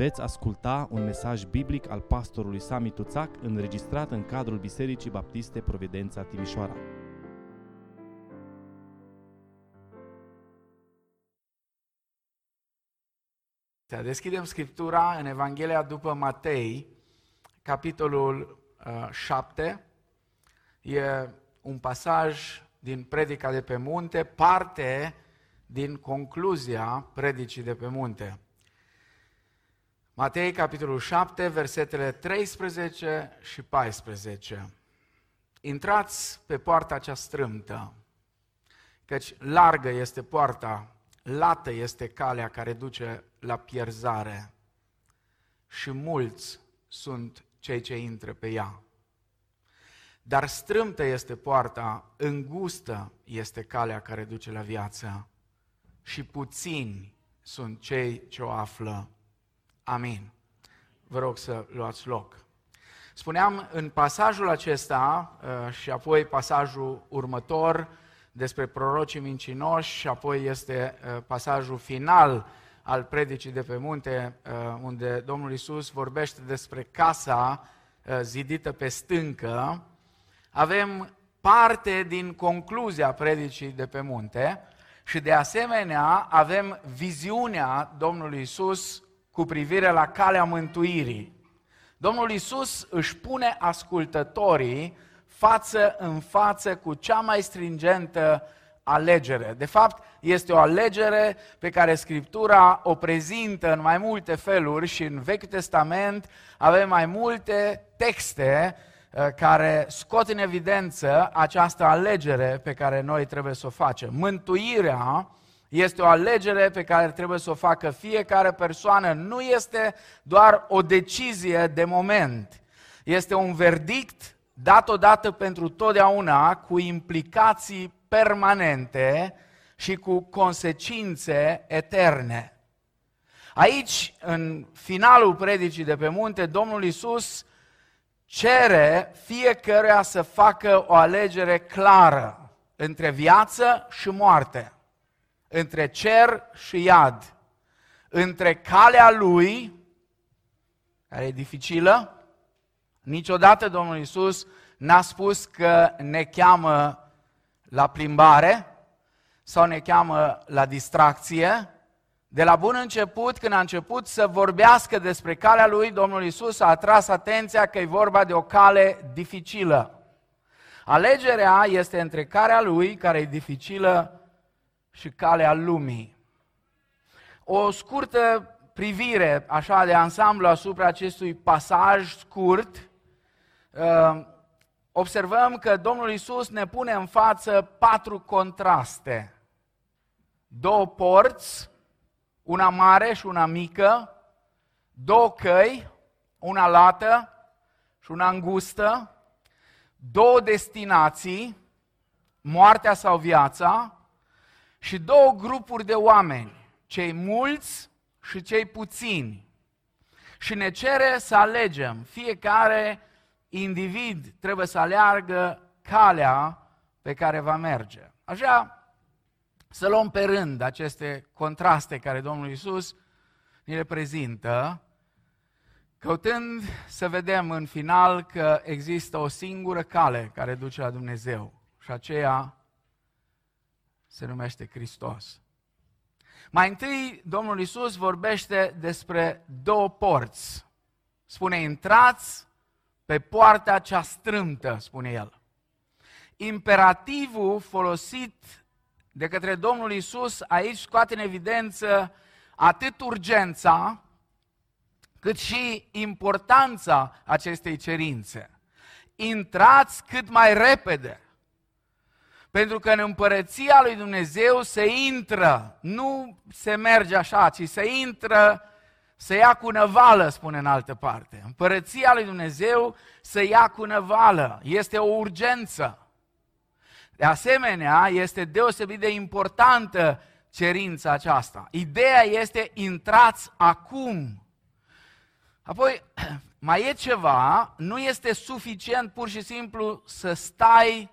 Veți asculta un mesaj biblic al pastorului Sami Tuțac înregistrat în cadrul Bisericii Baptiste Providența Timișoara. Deschidem Scriptura în Evanghelia după Matei, capitolul uh, 7. E un pasaj din predica de pe munte, parte din concluzia predicii de pe munte. Matei, capitolul 7, versetele 13 și 14. Intrați pe poarta cea strâmtă, căci largă este poarta, lată este calea care duce la pierzare și mulți sunt cei ce intră pe ea. Dar strâmtă este poarta, îngustă este calea care duce la viață și puțini sunt cei ce o află. Amin. Vă rog să luați loc. Spuneam în pasajul acesta uh, și apoi pasajul următor despre prorocii mincinoși și apoi este uh, pasajul final al predicii de pe munte, uh, unde Domnul Isus vorbește despre casa zidită pe stâncă, avem parte din concluzia predicii de pe munte și de asemenea avem viziunea Domnului Isus cu privire la calea mântuirii. Domnul Isus își pune ascultătorii față în față cu cea mai stringentă alegere. De fapt, este o alegere pe care Scriptura o prezintă în mai multe feluri și în Vechiul Testament avem mai multe texte uh, care scot în evidență această alegere pe care noi trebuie să o facem. Mântuirea este o alegere pe care trebuie să o facă fiecare persoană. Nu este doar o decizie de moment. Este un verdict dat odată pentru totdeauna, cu implicații permanente și cu consecințe eterne. Aici, în finalul predicii de pe munte, Domnul Isus cere fiecăruia să facă o alegere clară între viață și moarte între cer și iad, între calea lui, care e dificilă, niciodată Domnul Isus n-a spus că ne cheamă la plimbare sau ne cheamă la distracție. De la bun început, când a început să vorbească despre calea lui, Domnul Isus a atras atenția că e vorba de o cale dificilă. Alegerea este între calea lui, care e dificilă, și calea lumii. O scurtă privire, așa, de ansamblu asupra acestui pasaj scurt, uh, observăm că Domnul Isus ne pune în față patru contraste. Două porți, una mare și una mică, două căi, una lată și una îngustă, două destinații, moartea sau viața, și două grupuri de oameni, cei mulți și cei puțini. Și ne cere să alegem, fiecare individ trebuie să aleargă calea pe care va merge. Așa să luăm pe rând aceste contraste care Domnul Isus ni le prezintă, căutând să vedem în final că există o singură cale care duce la Dumnezeu și aceea se numește Hristos. Mai întâi, Domnul Isus vorbește despre două porți. Spune, intrați pe poarta cea strâmtă, spune el. Imperativul folosit de către Domnul Isus aici scoate în evidență atât urgența, cât și importanța acestei cerințe. Intrați cât mai repede. Pentru că în împărăția lui Dumnezeu se intră, nu se merge așa, ci se intră, se ia cu năvală, spune în altă parte. Împărăția lui Dumnezeu se ia cu năvală, este o urgență. De asemenea, este deosebit de importantă cerința aceasta. Ideea este intrați acum. Apoi, mai e ceva, nu este suficient pur și simplu să stai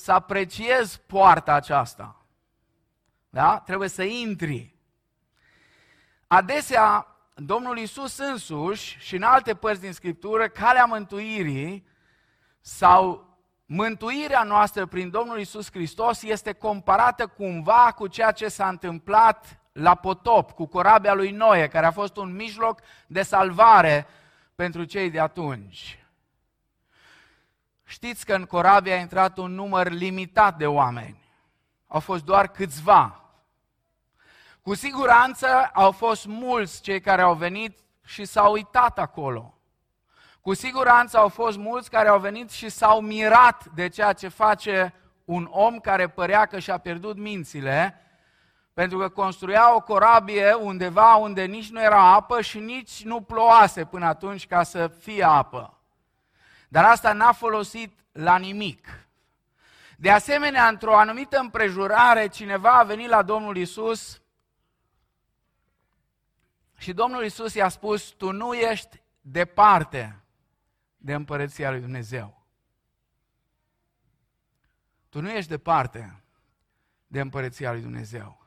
să apreciezi poarta aceasta. Da? Trebuie să intri. Adesea Domnul Isus însuși și în alte părți din Scriptură, calea mântuirii sau mântuirea noastră prin Domnul Isus Hristos este comparată cumva cu ceea ce s-a întâmplat la potop, cu corabia lui Noe, care a fost un mijloc de salvare pentru cei de atunci. Știți că în corabie a intrat un număr limitat de oameni. Au fost doar câțiva. Cu siguranță au fost mulți cei care au venit și s-au uitat acolo. Cu siguranță au fost mulți care au venit și s-au mirat de ceea ce face un om care părea că și-a pierdut mințile, pentru că construia o corabie undeva unde nici nu era apă și nici nu ploase până atunci ca să fie apă. Dar asta n-a folosit la nimic. De asemenea, într-o anumită împrejurare, cineva a venit la Domnul Isus și Domnul Isus i-a spus, tu nu ești departe de împărăția lui Dumnezeu. Tu nu ești departe de împărăția lui Dumnezeu.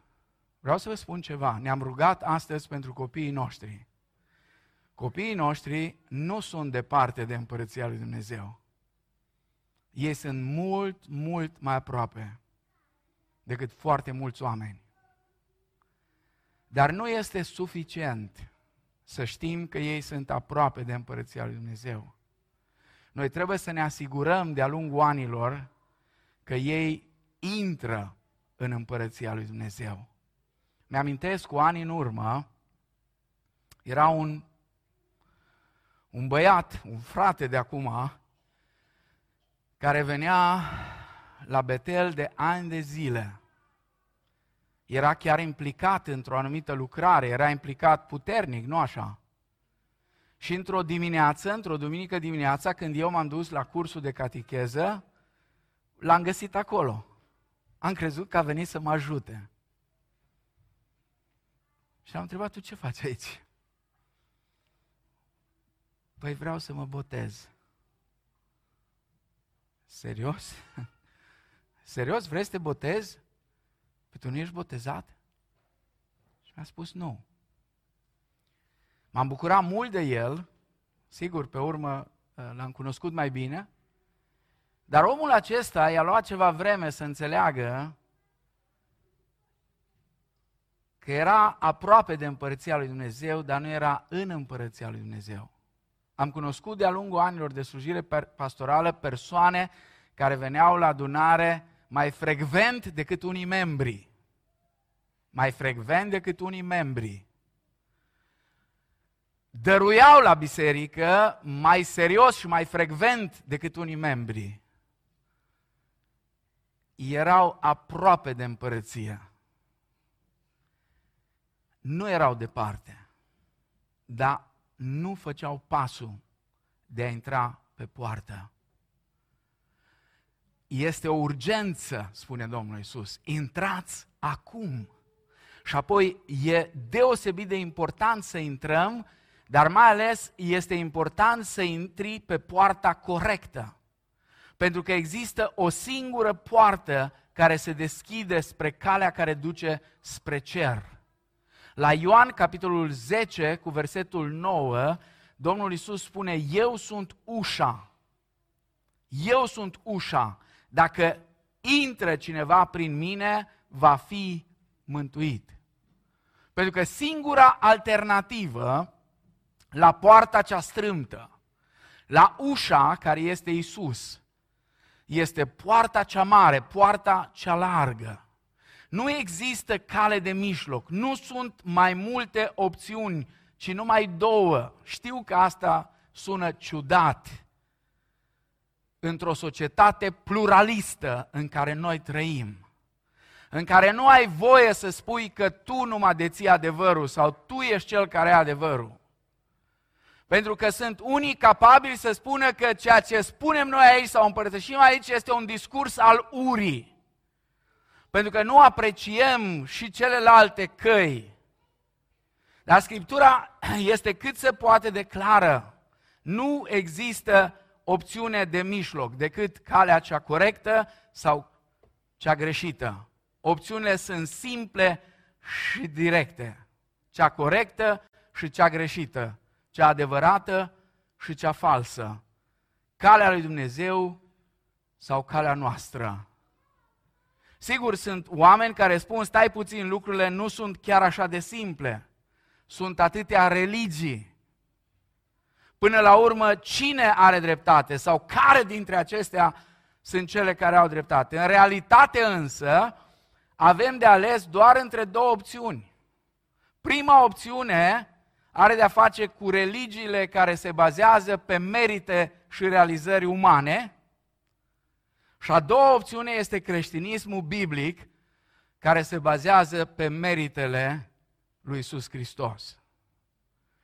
Vreau să vă spun ceva. Ne-am rugat astăzi pentru copiii noștri. Copiii noștri nu sunt departe de împărăția lui Dumnezeu. Ei sunt mult, mult mai aproape decât foarte mulți oameni. Dar nu este suficient să știm că ei sunt aproape de împărăția lui Dumnezeu. Noi trebuie să ne asigurăm de-a lungul anilor că ei intră în împărăția lui Dumnezeu. Mi-amintesc cu ani în urmă, era un, un băiat, un frate de acum, care venea la Betel de ani de zile. Era chiar implicat într-o anumită lucrare, era implicat puternic, nu așa? Și într-o dimineață, într-o duminică dimineața, când eu m-am dus la cursul de catecheză, l-am găsit acolo. Am crezut că a venit să mă ajute. Și am întrebat, tu ce faci aici? Păi vreau să mă botez. Serios? Serios? Vrei să te botezi? Păi tu nu ești botezat? Și mi-a spus nu. M-am bucurat mult de el, sigur, pe urmă uh, l-am cunoscut mai bine, dar omul acesta i-a luat ceva vreme să înțeleagă că era aproape de împărăția lui Dumnezeu, dar nu era în împărăția lui Dumnezeu. Am cunoscut de-a lungul anilor de slujire pastorală persoane care veneau la adunare mai frecvent decât unii membri. Mai frecvent decât unii membri. Dăruiau la biserică mai serios și mai frecvent decât unii membri. Erau aproape de împărăție nu erau departe, dar nu făceau pasul de a intra pe poartă. Este o urgență, spune Domnul Isus. Intrați acum. Și apoi e deosebit de important să intrăm, dar mai ales este important să intri pe poarta corectă. Pentru că există o singură poartă care se deschide spre calea care duce spre cer. La Ioan, capitolul 10, cu versetul 9, Domnul Isus spune, eu sunt ușa. Eu sunt ușa. Dacă intră cineva prin mine, va fi mântuit. Pentru că singura alternativă la poarta cea strâmtă, la ușa care este Isus, este poarta cea mare, poarta cea largă. Nu există cale de mijloc, nu sunt mai multe opțiuni, ci numai două. Știu că asta sună ciudat într-o societate pluralistă în care noi trăim, în care nu ai voie să spui că tu numai deții adevărul sau tu ești cel care are adevărul. Pentru că sunt unii capabili să spună că ceea ce spunem noi aici sau împărtășim aici este un discurs al urii pentru că nu apreciem și celelalte căi. Dar Scriptura este cât se poate de clară. Nu există opțiune de mijloc decât calea cea corectă sau cea greșită. Opțiunile sunt simple și directe. Cea corectă și cea greșită, cea adevărată și cea falsă, calea lui Dumnezeu sau calea noastră. Sigur, sunt oameni care spun, stai puțin, lucrurile nu sunt chiar așa de simple. Sunt atâtea religii. Până la urmă, cine are dreptate sau care dintre acestea sunt cele care au dreptate? În realitate însă, avem de ales doar între două opțiuni. Prima opțiune are de-a face cu religiile care se bazează pe merite și realizări umane. Și a doua opțiune este creștinismul biblic, care se bazează pe meritele lui Isus Hristos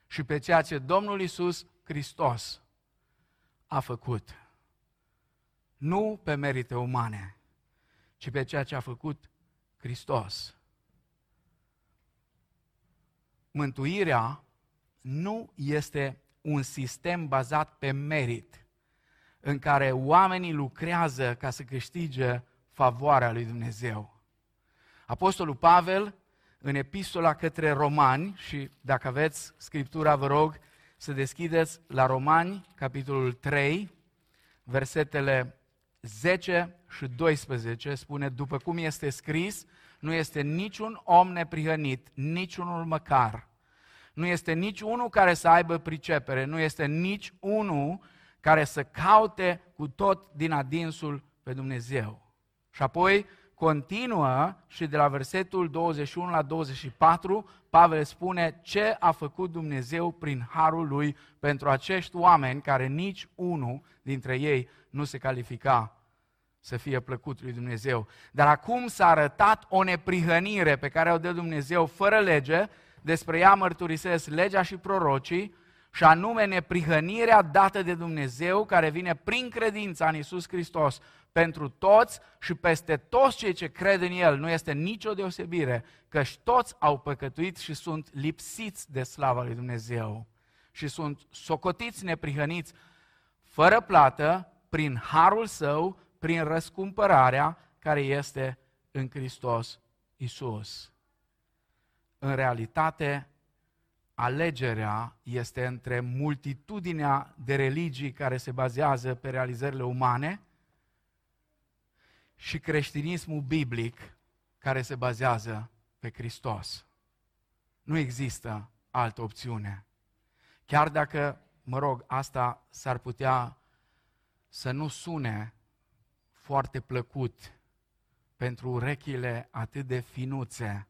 și pe ceea ce Domnul Isus Hristos a făcut. Nu pe merite umane, ci pe ceea ce a făcut Hristos. Mântuirea nu este un sistem bazat pe merit, în care oamenii lucrează ca să câștige favoarea lui Dumnezeu. Apostolul Pavel, în epistola către romani, și dacă aveți scriptura, vă rog să deschideți la Romani, capitolul 3, versetele 10 și 12, spune, după cum este scris, nu este niciun om neprihănit, niciunul măcar. Nu este nici unul care să aibă pricepere, nu este nici unul care să caute cu tot din adinsul pe Dumnezeu. Și apoi continuă și de la versetul 21 la 24, Pavel spune ce a făcut Dumnezeu prin harul lui pentru acești oameni care nici unul dintre ei nu se califica să fie plăcut lui Dumnezeu. Dar acum s-a arătat o neprihănire pe care o dă Dumnezeu fără lege, despre ea mărturisesc legea și prorocii, și anume neprihănirea dată de Dumnezeu care vine prin credința în Isus Hristos pentru toți și peste toți cei ce cred în El. Nu este nicio deosebire, căci toți au păcătuit și sunt lipsiți de slava lui Dumnezeu și sunt socotiți neprihăniți fără plată prin harul său, prin răscumpărarea care este în Hristos Isus. În realitate, alegerea este între multitudinea de religii care se bazează pe realizările umane și creștinismul biblic care se bazează pe Hristos. Nu există altă opțiune. Chiar dacă, mă rog, asta s-ar putea să nu sune foarte plăcut pentru urechile atât de finuțe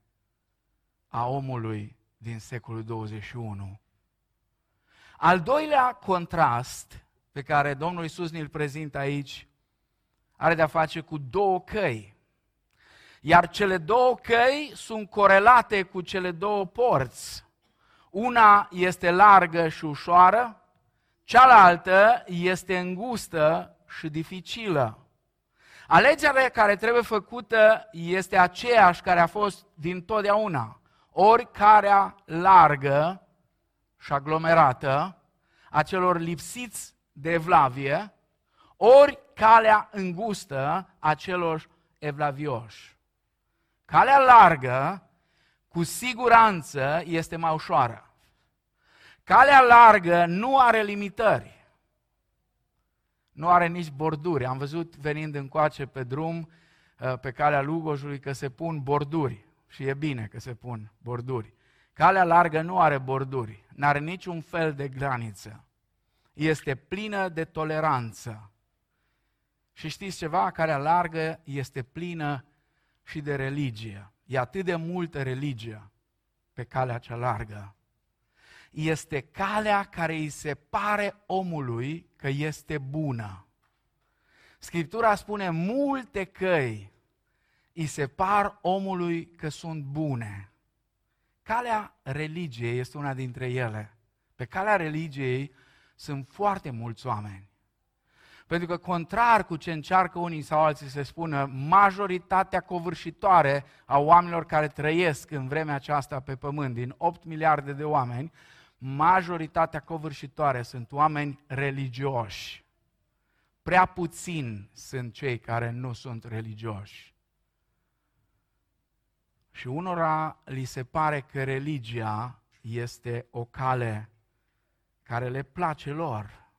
a omului din secolul 21. Al doilea contrast pe care Domnul Isus ne-l prezintă aici are de-a face cu două căi. Iar cele două căi sunt corelate cu cele două porți. Una este largă și ușoară, cealaltă este îngustă și dificilă. Alegerea care trebuie făcută este aceeași care a fost din totdeauna. Ori carea largă și aglomerată a celor lipsiți de evlavie, ori calea îngustă a celor evlavioși. Calea largă, cu siguranță, este mai ușoară. Calea largă nu are limitări nu are nici borduri. Am văzut venind încoace pe drum, uh, pe calea Lugojului, că se pun borduri. Și e bine că se pun borduri. Calea largă nu are borduri, nu are niciun fel de graniță. Este plină de toleranță. Și știți ceva? Calea largă este plină și de religie. E atât de multă religie pe calea cea largă este calea care îi se pare omului că este bună. Scriptura spune multe căi îi se par omului că sunt bune. Calea religiei este una dintre ele. Pe calea religiei sunt foarte mulți oameni. Pentru că contrar cu ce încearcă unii sau alții să spună, majoritatea covârșitoare a oamenilor care trăiesc în vremea aceasta pe pământ, din 8 miliarde de oameni, majoritatea covârșitoare sunt oameni religioși. Prea puțin sunt cei care nu sunt religioși. Și unora li se pare că religia este o cale care le place lor.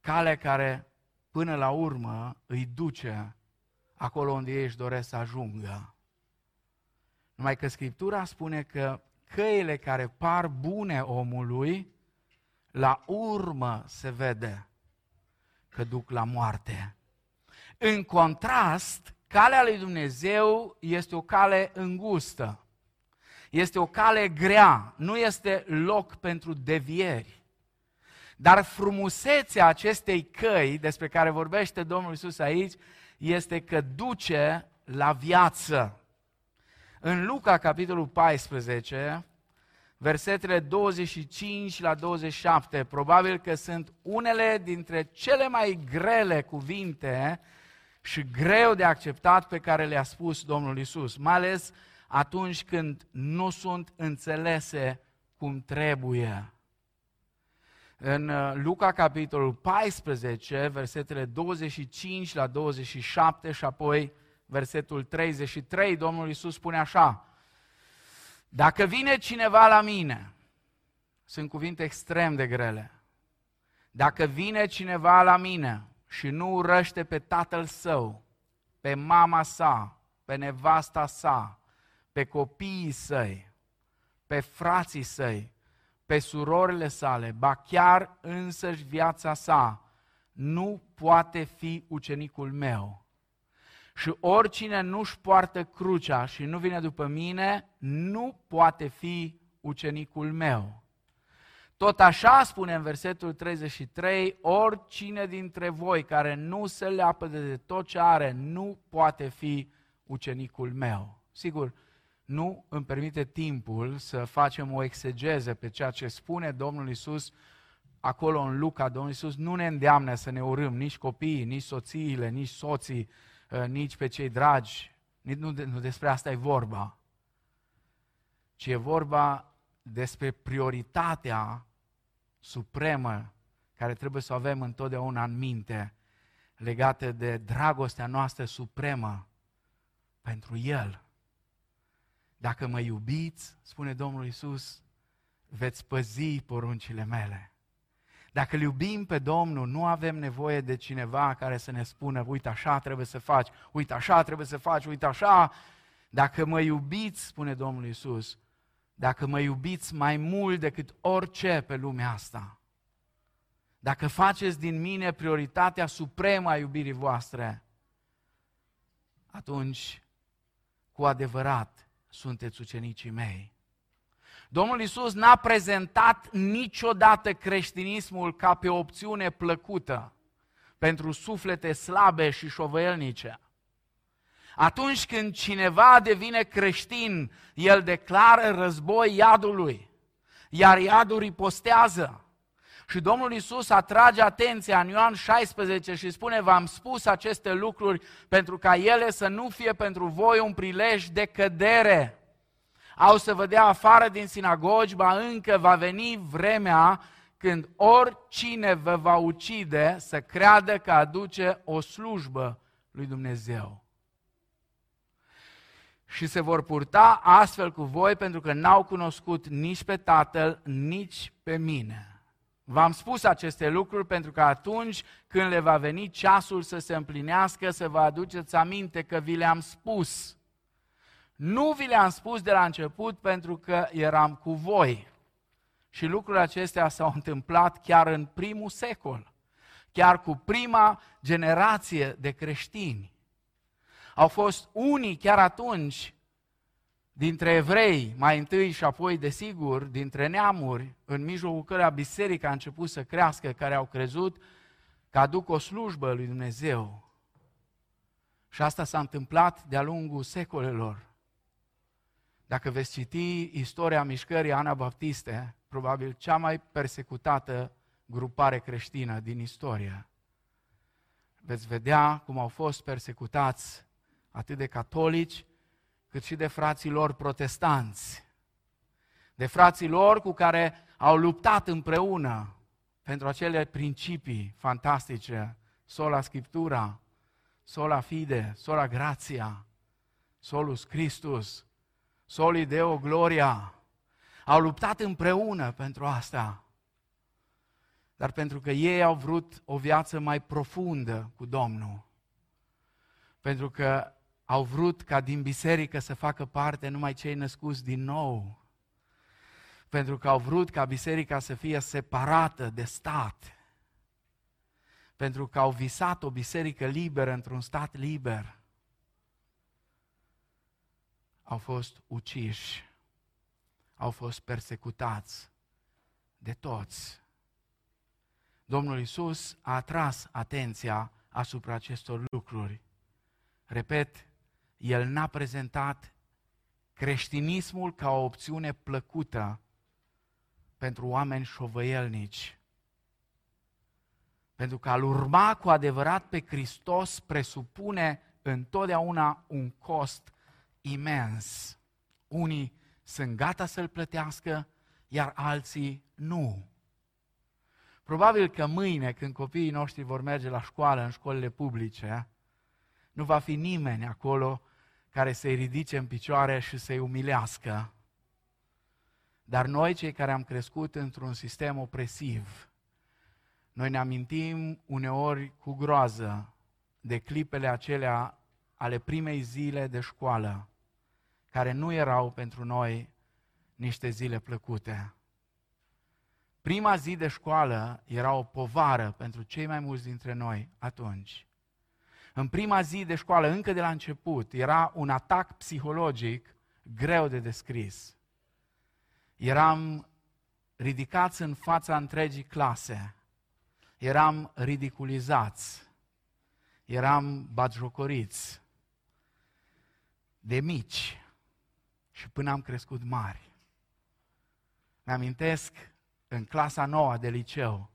Cale care până la urmă îi duce acolo unde ei își doresc să ajungă. Numai că Scriptura spune că căile care par bune omului, la urmă se vede că duc la moarte. În contrast, calea lui Dumnezeu este o cale îngustă. Este o cale grea, nu este loc pentru devieri. Dar frumusețea acestei căi despre care vorbește Domnul Isus aici este că duce la viață. În Luca, capitolul 14, versetele 25 la 27, probabil că sunt unele dintre cele mai grele cuvinte și greu de acceptat pe care le-a spus Domnul Isus, mai ales atunci când nu sunt înțelese cum trebuie. În uh, Luca, capitolul 14, versetele 25 la 27 și apoi versetul 33, Domnul Isus spune așa, Dacă vine cineva la mine, sunt cuvinte extrem de grele, dacă vine cineva la mine și nu urăște pe tatăl său, pe mama sa, pe nevasta sa, pe copiii săi, pe frații săi, pe surorile sale, ba chiar însăși viața sa, nu poate fi ucenicul meu. Și oricine nu-și poartă crucea și nu vine după mine, nu poate fi ucenicul meu. Tot așa spune în versetul 33, oricine dintre voi care nu se leapă de tot ce are, nu poate fi ucenicul meu. Sigur, nu îmi permite timpul să facem o exegeză pe ceea ce spune Domnul Isus acolo în Luca. Domnul Isus nu ne îndeamnă să ne urâm nici copiii, nici soțiile, nici soții, uh, nici pe cei dragi. Nu, nu despre asta e vorba. Ci e vorba despre prioritatea supremă care trebuie să o avem întotdeauna în minte, legată de dragostea noastră supremă pentru El. Dacă mă iubiți, spune Domnul Isus, veți păzi poruncile mele. Dacă îl iubim pe Domnul, nu avem nevoie de cineva care să ne spună, uite așa trebuie să faci, uite așa trebuie să faci, uite așa. Dacă mă iubiți, spune Domnul Isus, dacă mă iubiți mai mult decât orice pe lumea asta, dacă faceți din mine prioritatea supremă a iubirii voastre, atunci, cu adevărat, sunteți ucenicii mei. Domnul Isus n-a prezentat niciodată creștinismul ca pe o opțiune plăcută pentru suflete slabe și șovăielnice. Atunci când cineva devine creștin, el declară război iadului, iar iadul ripostează. Și Domnul Isus atrage atenția în Ioan 16 și spune, v-am spus aceste lucruri pentru ca ele să nu fie pentru voi un prilej de cădere. Au să vă dea afară din sinagogi, ba încă va veni vremea când oricine vă va ucide să creadă că aduce o slujbă lui Dumnezeu. Și se vor purta astfel cu voi pentru că n-au cunoscut nici pe Tatăl, nici pe mine. V-am spus aceste lucruri pentru că atunci când le va veni ceasul să se împlinească, să vă aduceți aminte că vi le-am spus. Nu vi le-am spus de la început pentru că eram cu voi. Și lucrurile acestea s-au întâmplat chiar în primul secol, chiar cu prima generație de creștini. Au fost unii chiar atunci dintre evrei, mai întâi și apoi, desigur, dintre neamuri, în mijlocul căreia biserica a început să crească, care au crezut că aduc o slujbă lui Dumnezeu. Și asta s-a întâmplat de-a lungul secolelor. Dacă veți citi istoria mișcării Anabaptiste, probabil cea mai persecutată grupare creștină din istorie, veți vedea cum au fost persecutați atât de catolici, cât și de frații lor protestanți, de frații lor cu care au luptat împreună pentru acele principii fantastice, sola Scriptura, sola fide, sola grația, solus Christus, soli Deo gloria. Au luptat împreună pentru asta. Dar pentru că ei au vrut o viață mai profundă cu Domnul. Pentru că au vrut ca din biserică să facă parte numai cei născuți din nou. Pentru că au vrut ca biserica să fie separată de stat. Pentru că au visat o biserică liberă într-un stat liber. Au fost uciși, au fost persecutați de toți. Domnul Isus a atras atenția asupra acestor lucruri. Repet, el n-a prezentat creștinismul ca o opțiune plăcută pentru oameni șovăielnici. Pentru că a-L urma cu adevărat pe Hristos presupune întotdeauna un cost imens. Unii sunt gata să-L plătească, iar alții nu. Probabil că mâine, când copiii noștri vor merge la școală, în școlile publice, nu va fi nimeni acolo care să-i ridice în picioare și să-i umilească. Dar noi, cei care am crescut într-un sistem opresiv, noi ne amintim uneori cu groază de clipele acelea ale primei zile de școală, care nu erau pentru noi niște zile plăcute. Prima zi de școală era o povară pentru cei mai mulți dintre noi atunci. În prima zi de școală, încă de la început, era un atac psihologic greu de descris. Eram ridicați în fața întregii clase, eram ridiculizați, eram batjocoriți de mici și până am crescut mari. Mi-amintesc în clasa nouă de liceu.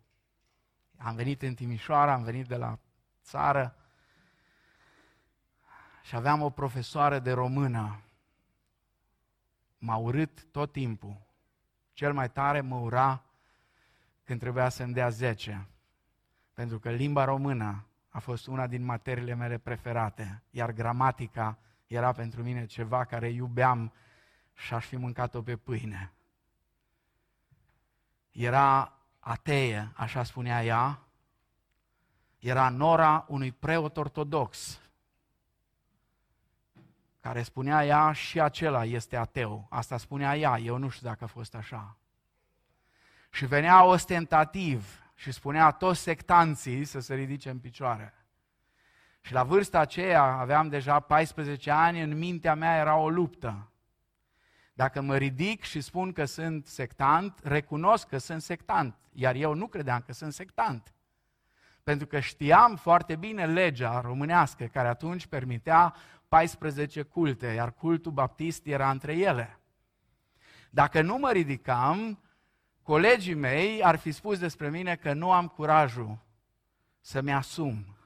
Am venit în Timișoara, am venit de la țară și aveam o profesoară de română. M-a urât tot timpul. Cel mai tare mă ura când trebuia să-mi dea 10. Pentru că limba română a fost una din materiile mele preferate, iar gramatica era pentru mine ceva care iubeam și aș fi mâncat-o pe pâine. Era ateie, așa spunea ea, era nora unui preot ortodox, care spunea ea și acela este ateu. Asta spunea ea, eu nu știu dacă a fost așa. Și venea ostentativ și spunea toți sectanții să se ridice în picioare. Și la vârsta aceea, aveam deja 14 ani, în mintea mea era o luptă. Dacă mă ridic și spun că sunt sectant, recunosc că sunt sectant, iar eu nu credeam că sunt sectant. Pentru că știam foarte bine legea românească, care atunci permitea 14 culte, iar cultul baptist era între ele. Dacă nu mă ridicam, colegii mei ar fi spus despre mine că nu am curajul să-mi asum.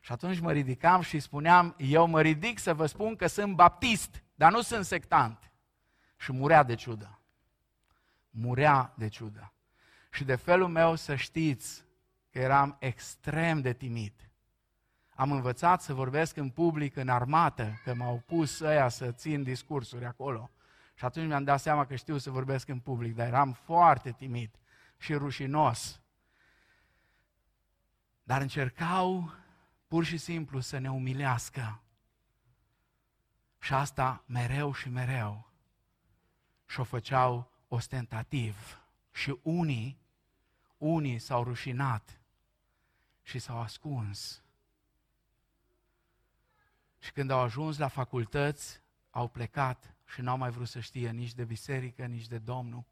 Și atunci mă ridicam și spuneam, eu mă ridic să vă spun că sunt baptist, dar nu sunt sectant și murea de ciudă. Murea de ciudă. Și de felul meu să știți că eram extrem de timid. Am învățat să vorbesc în public, în armată, că m-au pus ăia să țin discursuri acolo. Și atunci mi-am dat seama că știu să vorbesc în public, dar eram foarte timid și rușinos. Dar încercau pur și simplu să ne umilească. Și asta mereu și mereu și o făceau ostentativ. Și unii, unii s-au rușinat și s-au ascuns. Și când au ajuns la facultăți, au plecat și n-au mai vrut să știe nici de biserică, nici de Domnul.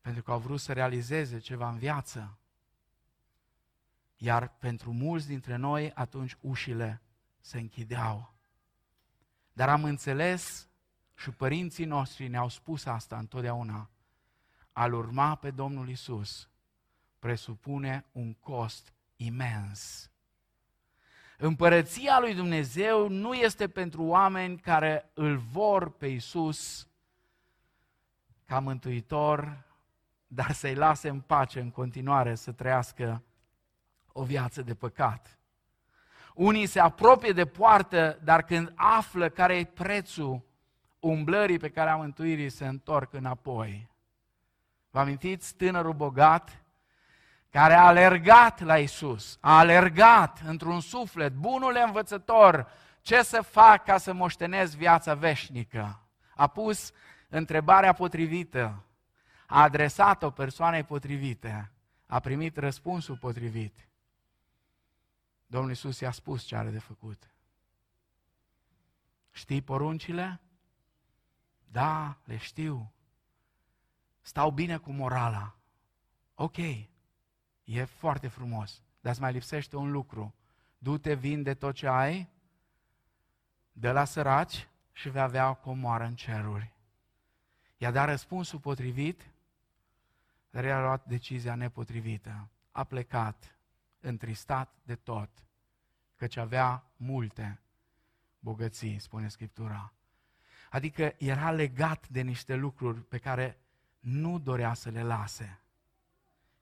Pentru că au vrut să realizeze ceva în viață. Iar pentru mulți dintre noi, atunci ușile se închideau. Dar am înțeles și părinții noștri ne-au spus asta întotdeauna. Al urma pe Domnul Isus presupune un cost imens. Împărăția lui Dumnezeu nu este pentru oameni care îl vor pe Isus ca mântuitor, dar să-i lase în pace în continuare să trăiască o viață de păcat. Unii se apropie de poartă, dar când află care e prețul umblării pe care a mântuirii se întorc înapoi. Vă amintiți tânărul bogat care a alergat la Isus, a alergat într-un suflet, bunul învățător, ce să fac ca să moștenez viața veșnică? A pus întrebarea potrivită, a adresat-o persoanei potrivite, a primit răspunsul potrivit. Domnul Isus i-a spus ce are de făcut. Știi poruncile? Da, le știu. Stau bine cu morala. Ok, e foarte frumos, dar îți mai lipsește un lucru. Du-te, vinde tot ce ai, dă la săraci și vei avea o comoară în ceruri. I-a dat răspunsul potrivit, dar i-a luat decizia nepotrivită. A plecat, întristat de tot, căci avea multe bogății, spune Scriptura. Adică era legat de niște lucruri pe care nu dorea să le lase.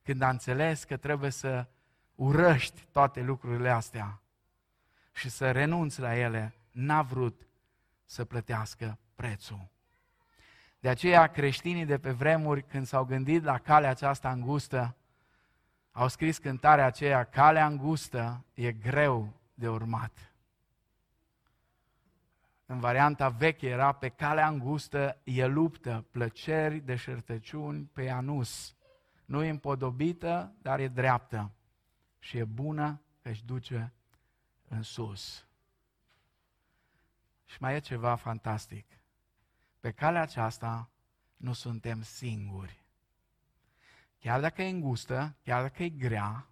Când a înțeles că trebuie să urăști toate lucrurile astea și să renunți la ele, n-a vrut să plătească prețul. De aceea creștinii de pe vremuri, când s-au gândit la calea aceasta îngustă, au scris cântarea aceea, calea îngustă e greu de urmat. În varianta veche era pe calea îngustă e luptă, plăceri, deșertăciuni pe anus. Nu e împodobită, dar e dreaptă. Și e bună că își duce în sus. Și mai e ceva fantastic. Pe calea aceasta nu suntem singuri. Chiar dacă e îngustă, chiar dacă e grea,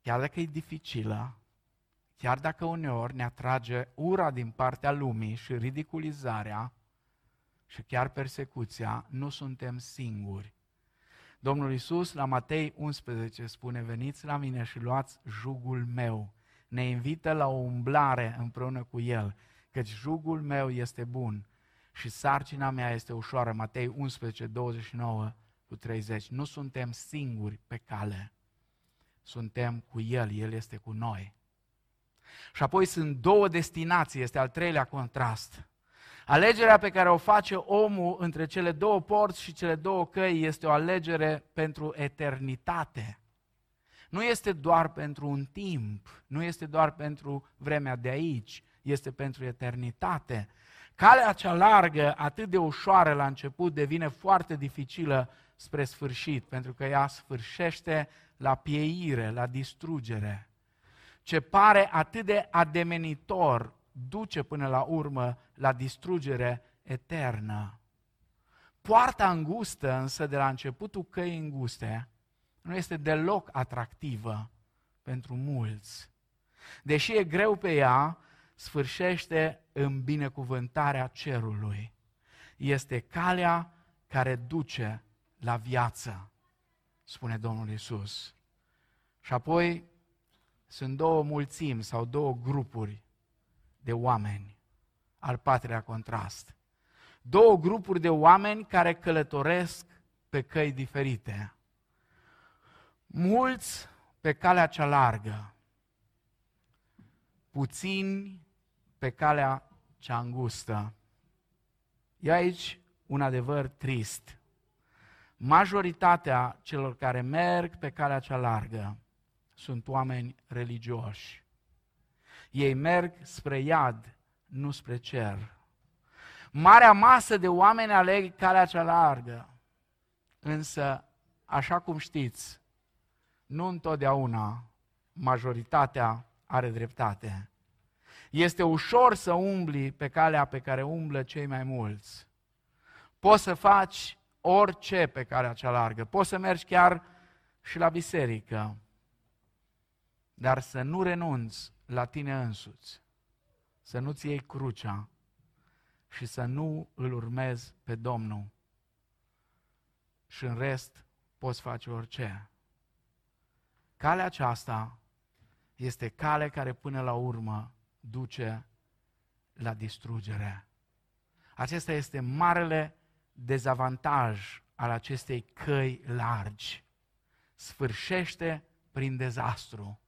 chiar dacă e dificilă, chiar dacă uneori ne atrage ura din partea lumii și ridiculizarea și chiar persecuția, nu suntem singuri. Domnul Isus la Matei 11 spune, veniți la mine și luați jugul meu. Ne invită la o umblare împreună cu El, căci jugul meu este bun și sarcina mea este ușoară. Matei 11, 29 cu 30. Nu suntem singuri pe cale. Suntem cu El, El este cu noi. Și apoi sunt două destinații, este al treilea contrast. Alegerea pe care o face omul între cele două porți și cele două căi este o alegere pentru eternitate. Nu este doar pentru un timp, nu este doar pentru vremea de aici, este pentru eternitate. Calea cea largă, atât de ușoară la început, devine foarte dificilă spre sfârșit, pentru că ea sfârșește la pieire, la distrugere. Ce pare atât de ademenitor duce până la urmă la distrugere eternă. Poarta îngustă, însă, de la începutul căii înguste, nu este deloc atractivă pentru mulți. Deși e greu pe ea, sfârșește în binecuvântarea cerului. Este calea care duce la viață, spune Domnul Isus. Și apoi sunt două mulțimi sau două grupuri de oameni, al patrulea contrast. Două grupuri de oameni care călătoresc pe căi diferite. Mulți pe calea cea largă, puțini pe calea cea îngustă. E aici un adevăr trist. Majoritatea celor care merg pe calea cea largă sunt oameni religioși. Ei merg spre iad, nu spre cer. Marea masă de oameni aleg calea cea largă. Însă, așa cum știți, nu întotdeauna majoritatea are dreptate. Este ușor să umbli pe calea pe care umblă cei mai mulți. Poți să faci orice pe calea cea largă. Poți să mergi chiar și la biserică. Dar să nu renunți la tine însuți. Să nu-ți iei crucea și să nu îl urmezi pe Domnul. Și în rest poți face orice. Calea aceasta este cale care până la urmă duce la distrugere. Acesta este marele dezavantaj al acestei căi largi. Sfârșește prin dezastru.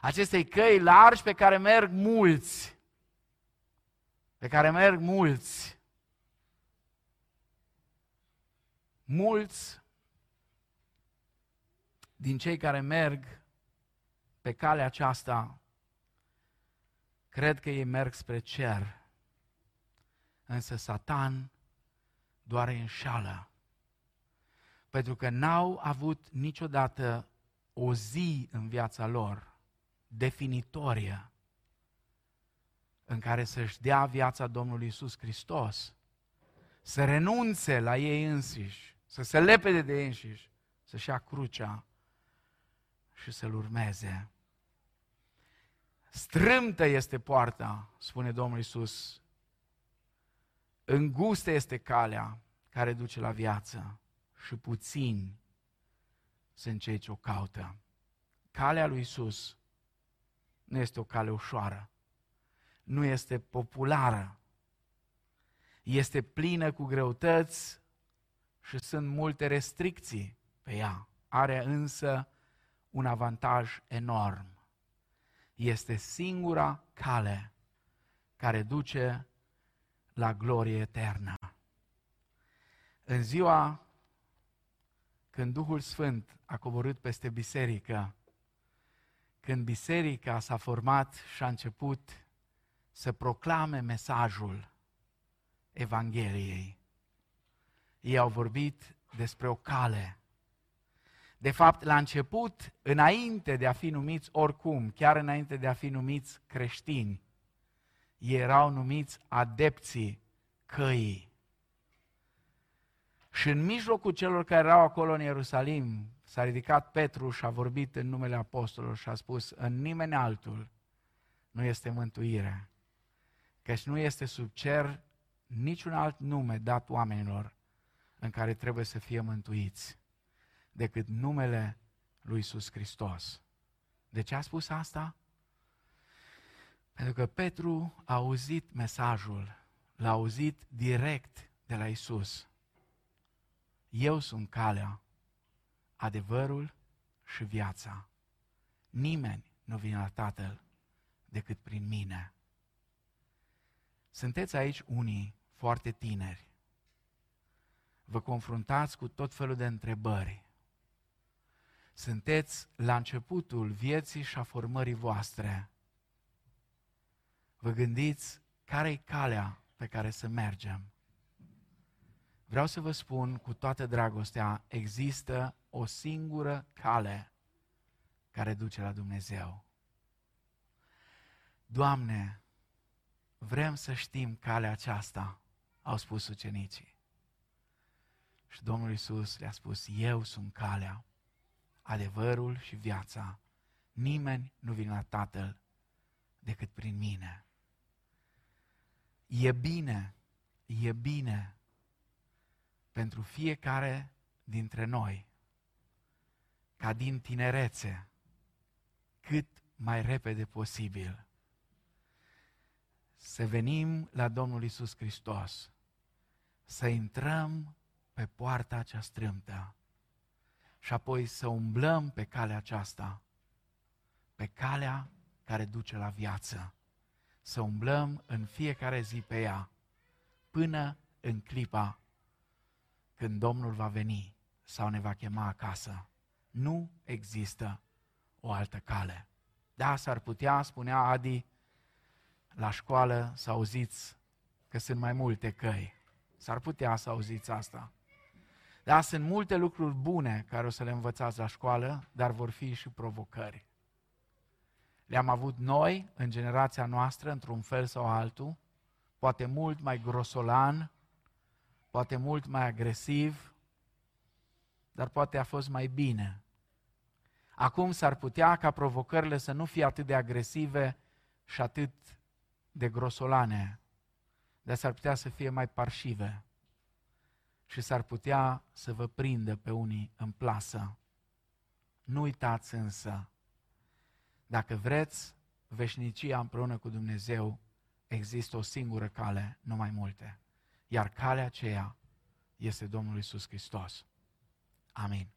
Acestei căi largi pe care merg mulți. pe care merg mulți, mulți din cei care merg pe calea aceasta, cred că ei merg spre cer. Însă Satan doar îi înșală. Pentru că n-au avut niciodată o zi în viața lor definitorie în care să-și dea viața Domnului Isus Hristos, să renunțe la ei însiși, să se lepede de ei înșiși, să-și ia crucea și să-L urmeze. Strâmtă este poarta, spune Domnul Isus. Îngustă este calea care duce la viață și puțini sunt cei ce o caută. Calea lui Isus nu este o cale ușoară, nu este populară, este plină cu greutăți și sunt multe restricții pe ea. Are însă un avantaj enorm. Este singura cale care duce la glorie eternă. În ziua când Duhul Sfânt a coborât peste biserică, când biserica s-a format și a început să proclame mesajul Evangheliei, ei au vorbit despre o cale. De fapt, la început, înainte de a fi numiți oricum, chiar înainte de a fi numiți creștini, ei erau numiți adepții căii. Și în mijlocul celor care erau acolo în Ierusalim, s-a ridicat Petru și a vorbit în numele apostolilor și a spus, în nimeni altul nu este mântuire, căci nu este sub cer niciun alt nume dat oamenilor în care trebuie să fie mântuiți decât numele lui Iisus Hristos. De ce a spus asta? Pentru că Petru a auzit mesajul, l-a auzit direct de la Isus. Eu sunt calea, adevărul și viața. Nimeni nu vine la Tatăl decât prin mine. Sunteți aici unii foarte tineri. Vă confruntați cu tot felul de întrebări. Sunteți la începutul vieții și a formării voastre. Vă gândiți care e calea pe care să mergem. Vreau să vă spun cu toată dragostea, există o singură cale care duce la Dumnezeu. Doamne, vrem să știm calea aceasta, au spus ucenicii. Și Domnul Isus le-a spus, eu sunt calea, adevărul și viața. Nimeni nu vine la Tatăl decât prin mine. E bine, e bine pentru fiecare dintre noi ca din tinerețe, cât mai repede posibil, să venim la Domnul Isus Hristos, să intrăm pe poarta cea strâmtă și apoi să umblăm pe calea aceasta, pe calea care duce la viață, să umblăm în fiecare zi pe ea, până în clipa când Domnul va veni sau ne va chema acasă. Nu există o altă cale. Da, s-ar putea, spunea Adi, la școală să auziți că sunt mai multe căi. S-ar putea să auziți asta. Da, sunt multe lucruri bune care o să le învățați la școală, dar vor fi și provocări. Le-am avut noi, în generația noastră, într-un fel sau altul, poate mult mai grosolan, poate mult mai agresiv, dar poate a fost mai bine. Acum s-ar putea ca provocările să nu fie atât de agresive și atât de grosolane, dar s-ar putea să fie mai parșive și s-ar putea să vă prindă pe unii în plasă. Nu uitați însă, dacă vreți veșnicia împreună cu Dumnezeu, există o singură cale, nu mai multe. Iar calea aceea este Domnul Isus Hristos. Amin.